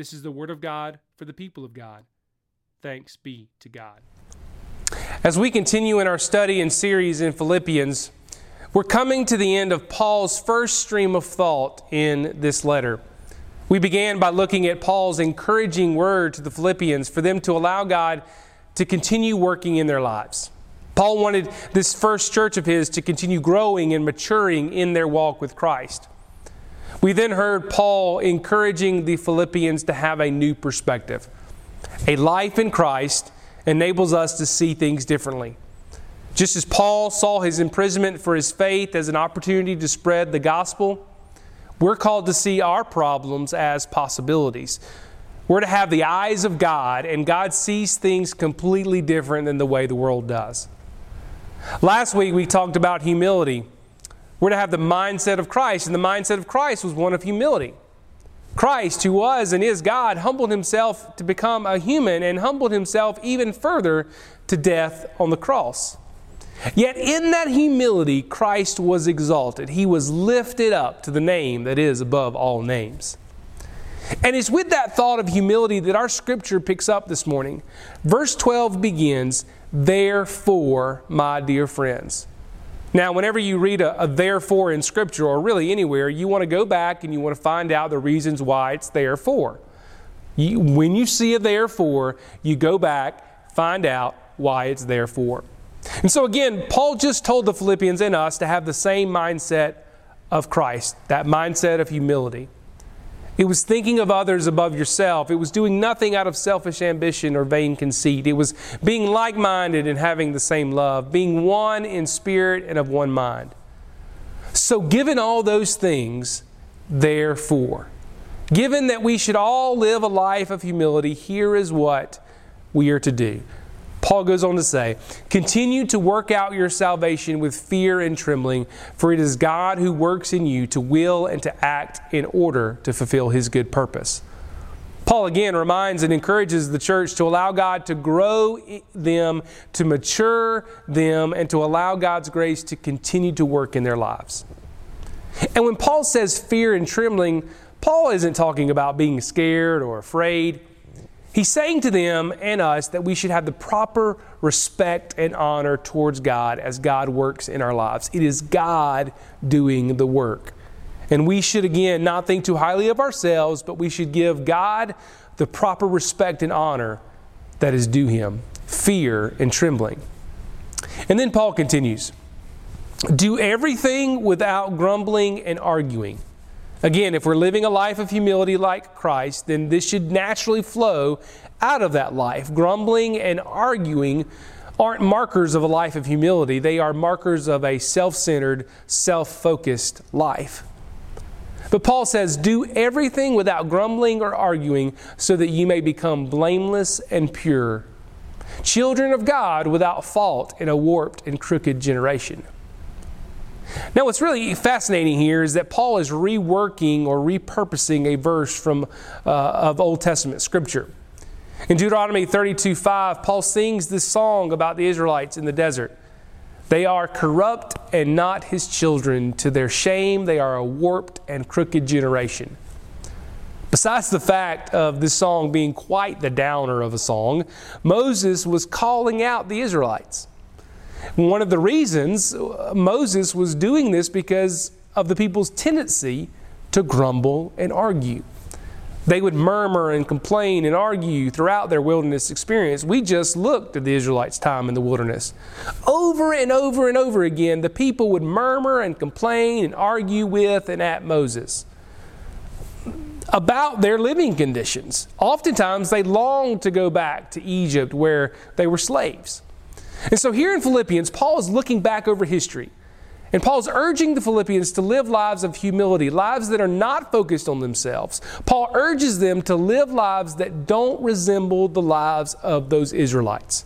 This is the word of God for the people of God. Thanks be to God. As we continue in our study and series in Philippians, we're coming to the end of Paul's first stream of thought in this letter. We began by looking at Paul's encouraging word to the Philippians for them to allow God to continue working in their lives. Paul wanted this first church of his to continue growing and maturing in their walk with Christ. We then heard Paul encouraging the Philippians to have a new perspective. A life in Christ enables us to see things differently. Just as Paul saw his imprisonment for his faith as an opportunity to spread the gospel, we're called to see our problems as possibilities. We're to have the eyes of God, and God sees things completely different than the way the world does. Last week we talked about humility. We're to have the mindset of Christ, and the mindset of Christ was one of humility. Christ, who was and is God, humbled himself to become a human and humbled himself even further to death on the cross. Yet in that humility, Christ was exalted. He was lifted up to the name that is above all names. And it's with that thought of humility that our scripture picks up this morning. Verse 12 begins, Therefore, my dear friends. Now, whenever you read a, a, therefore in Scripture or really anywhere, you want to go back and you want to find out the reasons why it's therefore. You, when you see a therefore, you go back, find out why it's therefore. And so, again, Paul just told the Philippians and us to have the same mindset of Christ, that mindset of humility. It was thinking of others above yourself. It was doing nothing out of selfish ambition or vain conceit. It was being like minded and having the same love, being one in spirit and of one mind. So, given all those things, therefore, given that we should all live a life of humility, here is what we are to do. Paul goes on to say, Continue to work out your salvation with fear and trembling, for it is God who works in you to will and to act in order to fulfill his good purpose. Paul again reminds and encourages the church to allow God to grow them, to mature them, and to allow God's grace to continue to work in their lives. And when Paul says fear and trembling, Paul isn't talking about being scared or afraid. He's saying to them and us that we should have the proper respect and honor towards God as God works in our lives. It is God doing the work. And we should, again, not think too highly of ourselves, but we should give God the proper respect and honor that is due Him fear and trembling. And then Paul continues Do everything without grumbling and arguing Again, if we're living a life of humility like Christ, then this should naturally flow out of that life. Grumbling and arguing aren't markers of a life of humility, they are markers of a self centered, self focused life. But Paul says, Do everything without grumbling or arguing, so that you may become blameless and pure. Children of God without fault in a warped and crooked generation. Now, what's really fascinating here is that Paul is reworking or repurposing a verse from uh, of Old Testament scripture. In Deuteronomy 32 5, Paul sings this song about the Israelites in the desert. They are corrupt and not his children. To their shame, they are a warped and crooked generation. Besides the fact of this song being quite the downer of a song, Moses was calling out the Israelites. One of the reasons uh, Moses was doing this because of the people's tendency to grumble and argue. They would murmur and complain and argue throughout their wilderness experience. We just looked at the Israelites' time in the wilderness. Over and over and over again, the people would murmur and complain and argue with and at Moses about their living conditions. Oftentimes, they longed to go back to Egypt where they were slaves. And so, here in Philippians, Paul is looking back over history. And Paul's urging the Philippians to live lives of humility, lives that are not focused on themselves. Paul urges them to live lives that don't resemble the lives of those Israelites.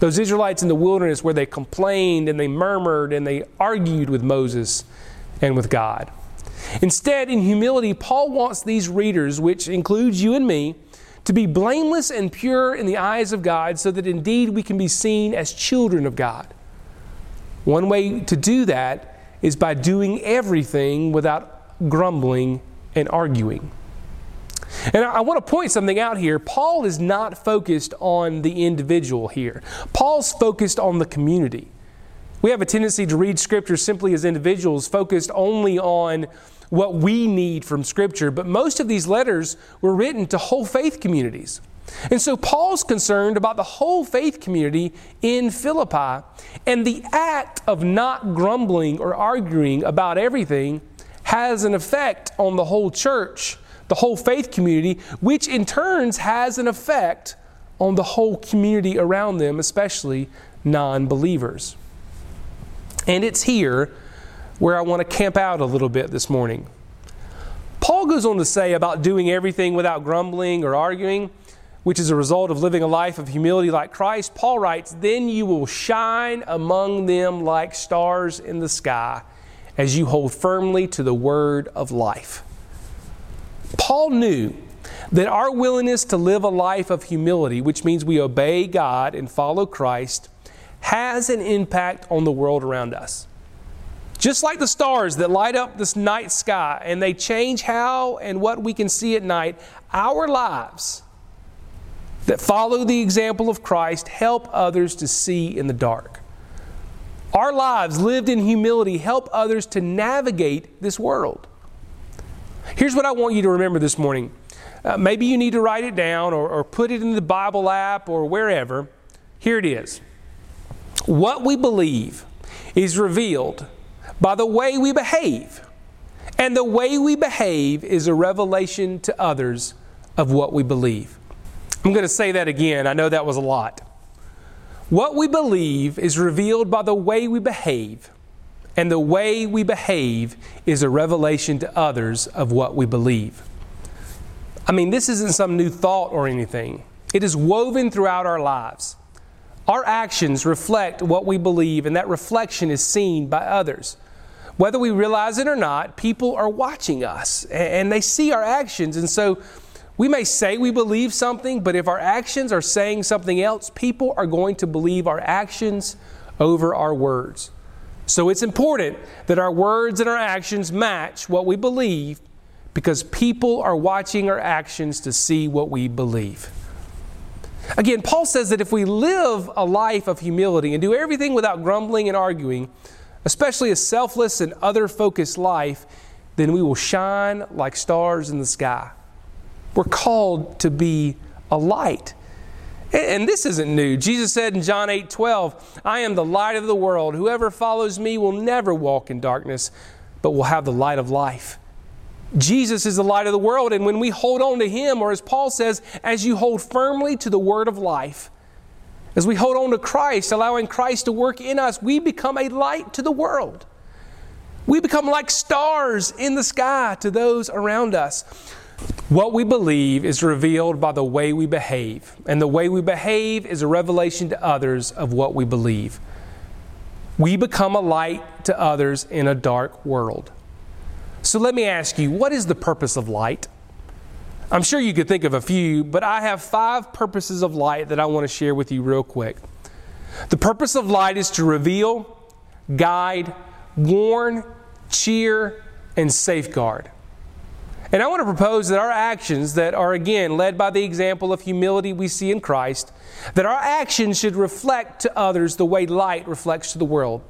Those Israelites in the wilderness where they complained and they murmured and they argued with Moses and with God. Instead, in humility, Paul wants these readers, which includes you and me, to be blameless and pure in the eyes of God so that indeed we can be seen as children of God. One way to do that is by doing everything without grumbling and arguing. And I want to point something out here. Paul is not focused on the individual here, Paul's focused on the community. We have a tendency to read Scripture simply as individuals, focused only on what we need from Scripture, but most of these letters were written to whole faith communities. And so Paul's concerned about the whole faith community in Philippi, and the act of not grumbling or arguing about everything has an effect on the whole church, the whole faith community, which in turns has an effect on the whole community around them, especially non believers. And it's here where I want to camp out a little bit this morning. Paul goes on to say about doing everything without grumbling or arguing, which is a result of living a life of humility like Christ. Paul writes, Then you will shine among them like stars in the sky as you hold firmly to the word of life. Paul knew that our willingness to live a life of humility, which means we obey God and follow Christ, has an impact on the world around us. Just like the stars that light up this night sky and they change how and what we can see at night, our lives that follow the example of Christ help others to see in the dark. Our lives lived in humility help others to navigate this world. Here's what I want you to remember this morning. Uh, maybe you need to write it down or, or put it in the Bible app or wherever. Here it is. What we believe is revealed by the way we behave. And the way we behave is a revelation to others of what we believe. I'm going to say that again. I know that was a lot. What we believe is revealed by the way we behave, and the way we behave is a revelation to others of what we believe. I mean, this isn't some new thought or anything, it is woven throughout our lives. Our actions reflect what we believe, and that reflection is seen by others. Whether we realize it or not, people are watching us and they see our actions. And so we may say we believe something, but if our actions are saying something else, people are going to believe our actions over our words. So it's important that our words and our actions match what we believe because people are watching our actions to see what we believe. Again, Paul says that if we live a life of humility and do everything without grumbling and arguing, especially a selfless and other focused life, then we will shine like stars in the sky. We're called to be a light. And this isn't new. Jesus said in John 8 12, I am the light of the world. Whoever follows me will never walk in darkness, but will have the light of life. Jesus is the light of the world, and when we hold on to Him, or as Paul says, as you hold firmly to the word of life, as we hold on to Christ, allowing Christ to work in us, we become a light to the world. We become like stars in the sky to those around us. What we believe is revealed by the way we behave, and the way we behave is a revelation to others of what we believe. We become a light to others in a dark world. So let me ask you what is the purpose of light? I'm sure you could think of a few, but I have five purposes of light that I want to share with you real quick. The purpose of light is to reveal, guide, warn, cheer, and safeguard. And I want to propose that our actions, that are again led by the example of humility we see in Christ, that our actions should reflect to others the way light reflects to the world.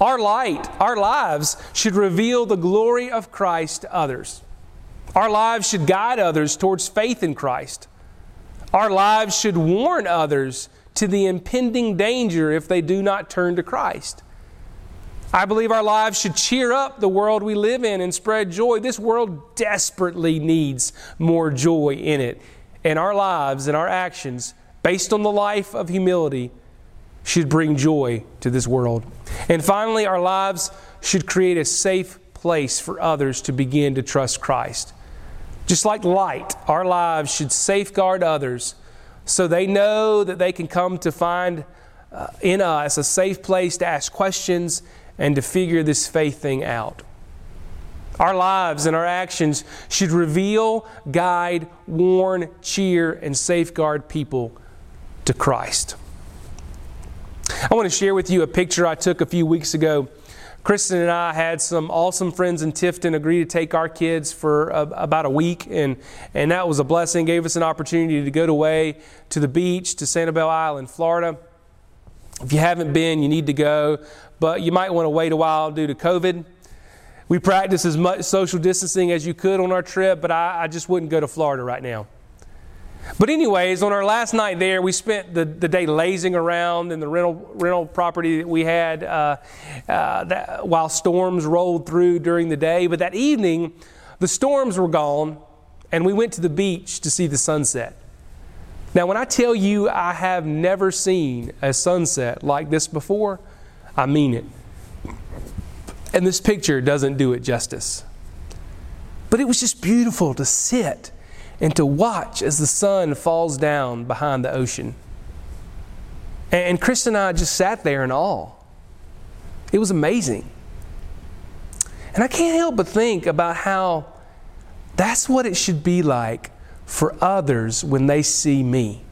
Our light, our lives, should reveal the glory of Christ to others. Our lives should guide others towards faith in Christ. Our lives should warn others to the impending danger if they do not turn to Christ. I believe our lives should cheer up the world we live in and spread joy. This world desperately needs more joy in it. And our lives and our actions, based on the life of humility, should bring joy to this world. And finally, our lives should create a safe place for others to begin to trust Christ. Just like light, our lives should safeguard others so they know that they can come to find uh, in us a safe place to ask questions and to figure this faith thing out. Our lives and our actions should reveal, guide, warn, cheer, and safeguard people to Christ. I want to share with you a picture I took a few weeks ago Kristen and I had some awesome friends in Tifton agree to take our kids for a, about a week, and, and that was a blessing. Gave us an opportunity to go away to the beach to Sanibel Island, Florida. If you haven't been, you need to go, but you might want to wait a while due to COVID. We practiced as much social distancing as you could on our trip, but I, I just wouldn't go to Florida right now. But, anyways, on our last night there, we spent the, the day lazing around in the rental, rental property that we had uh, uh, that, while storms rolled through during the day. But that evening, the storms were gone, and we went to the beach to see the sunset. Now, when I tell you I have never seen a sunset like this before, I mean it. And this picture doesn't do it justice. But it was just beautiful to sit and to watch as the sun falls down behind the ocean. And Chris and I just sat there in awe. It was amazing. And I can't help but think about how that's what it should be like for others when they see me.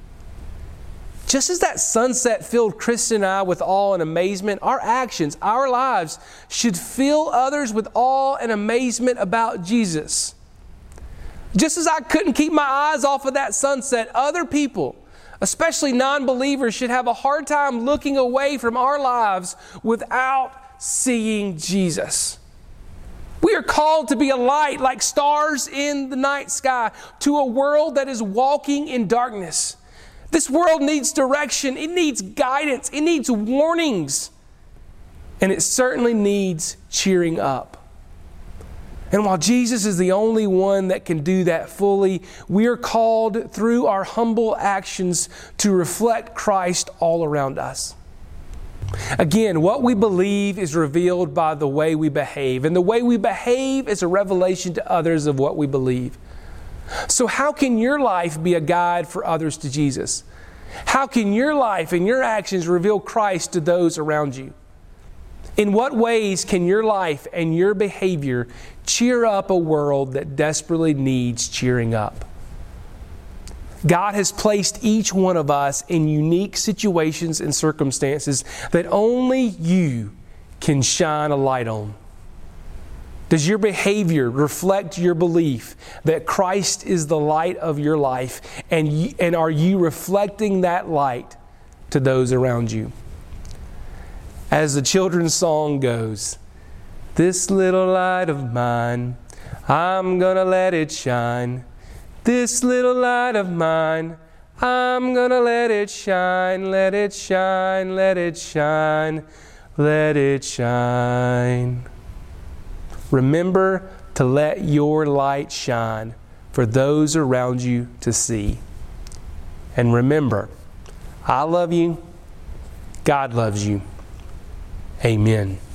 Just as that sunset filled Chris and I with awe and amazement, our actions, our lives should fill others with awe and amazement about Jesus. Just as I couldn't keep my eyes off of that sunset, other people, especially non believers, should have a hard time looking away from our lives without seeing Jesus. We are called to be a light like stars in the night sky to a world that is walking in darkness. This world needs direction, it needs guidance, it needs warnings, and it certainly needs cheering up. And while Jesus is the only one that can do that fully, we are called through our humble actions to reflect Christ all around us. Again, what we believe is revealed by the way we behave, and the way we behave is a revelation to others of what we believe. So, how can your life be a guide for others to Jesus? How can your life and your actions reveal Christ to those around you? In what ways can your life and your behavior cheer up a world that desperately needs cheering up? God has placed each one of us in unique situations and circumstances that only you can shine a light on. Does your behavior reflect your belief that Christ is the light of your life? And, and are you reflecting that light to those around you? As the children's song goes, This little light of mine, I'm gonna let it shine. This little light of mine, I'm gonna let it shine, let it shine, let it shine, let it shine. Remember to let your light shine for those around you to see. And remember, I love you, God loves you. Amen.